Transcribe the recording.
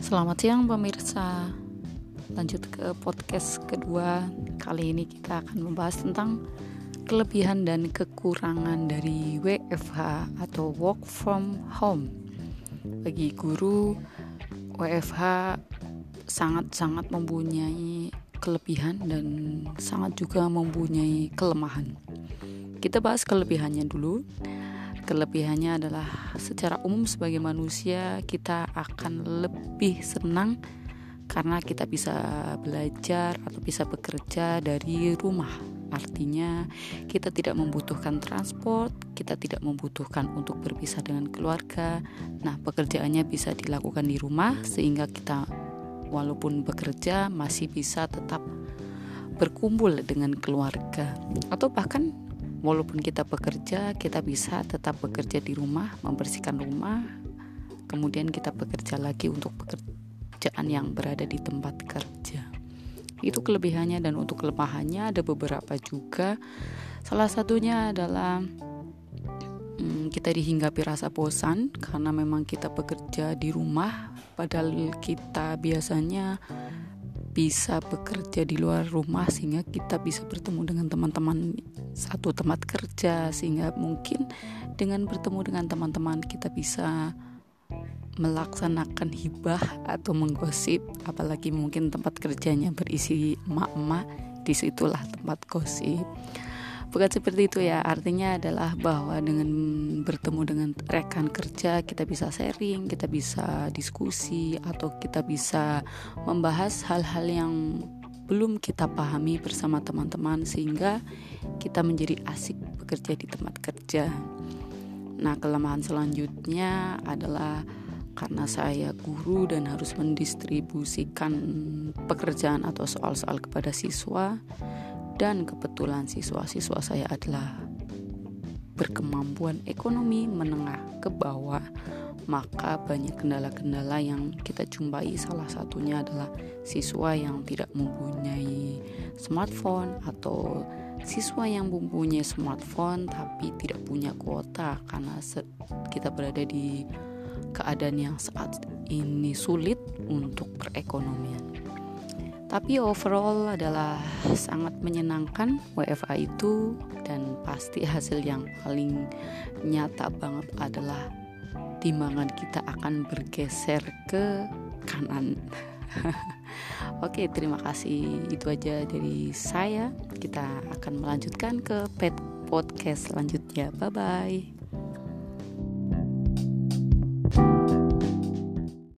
Selamat siang pemirsa. Lanjut ke podcast kedua. Kali ini kita akan membahas tentang Kelebihan dan kekurangan dari WFH atau Work from Home. Bagi guru WFH sangat-sangat mempunyai kelebihan dan sangat juga mempunyai kelemahan. Kita bahas kelebihannya dulu kelebihannya adalah secara umum sebagai manusia kita akan lebih senang karena kita bisa belajar atau bisa bekerja dari rumah. Artinya, kita tidak membutuhkan transport, kita tidak membutuhkan untuk berpisah dengan keluarga. Nah, pekerjaannya bisa dilakukan di rumah sehingga kita walaupun bekerja masih bisa tetap berkumpul dengan keluarga atau bahkan walaupun kita bekerja kita bisa tetap bekerja di rumah membersihkan rumah. Kemudian kita bekerja lagi untuk pekerjaan yang berada di tempat kerja. Itu kelebihannya dan untuk kelemahannya ada beberapa juga. Salah satunya adalah hmm, kita dihinggapi rasa bosan karena memang kita bekerja di rumah padahal kita biasanya bisa bekerja di luar rumah sehingga kita bisa bertemu dengan teman-teman satu tempat kerja sehingga mungkin dengan bertemu dengan teman-teman kita bisa melaksanakan hibah atau menggosip. Apalagi mungkin tempat kerjanya berisi emak-emak di situlah tempat gosip bukan seperti itu ya. Artinya adalah bahwa dengan bertemu dengan rekan kerja kita bisa sharing kita bisa diskusi atau kita bisa membahas hal-hal yang belum kita pahami bersama teman-teman sehingga kita menjadi asik bekerja di tempat kerja. Nah kelemahan selanjutnya adalah karena saya guru dan harus mendistribusikan pekerjaan atau soal-soal kepada siswa dan kebetulan siswa-siswa saya adalah berkemampuan ekonomi menengah ke bawah maka banyak kendala-kendala yang kita jumpai. Salah satunya adalah siswa yang tidak mempunyai smartphone atau siswa yang mempunyai smartphone tapi tidak punya kuota. Karena kita berada di keadaan yang saat ini sulit untuk perekonomian tapi overall adalah sangat menyenangkan WFA itu dan pasti hasil yang paling nyata banget adalah timbangan kita akan bergeser ke kanan. Oke, terima kasih. Itu aja dari saya. Kita akan melanjutkan ke pet podcast selanjutnya. Bye bye.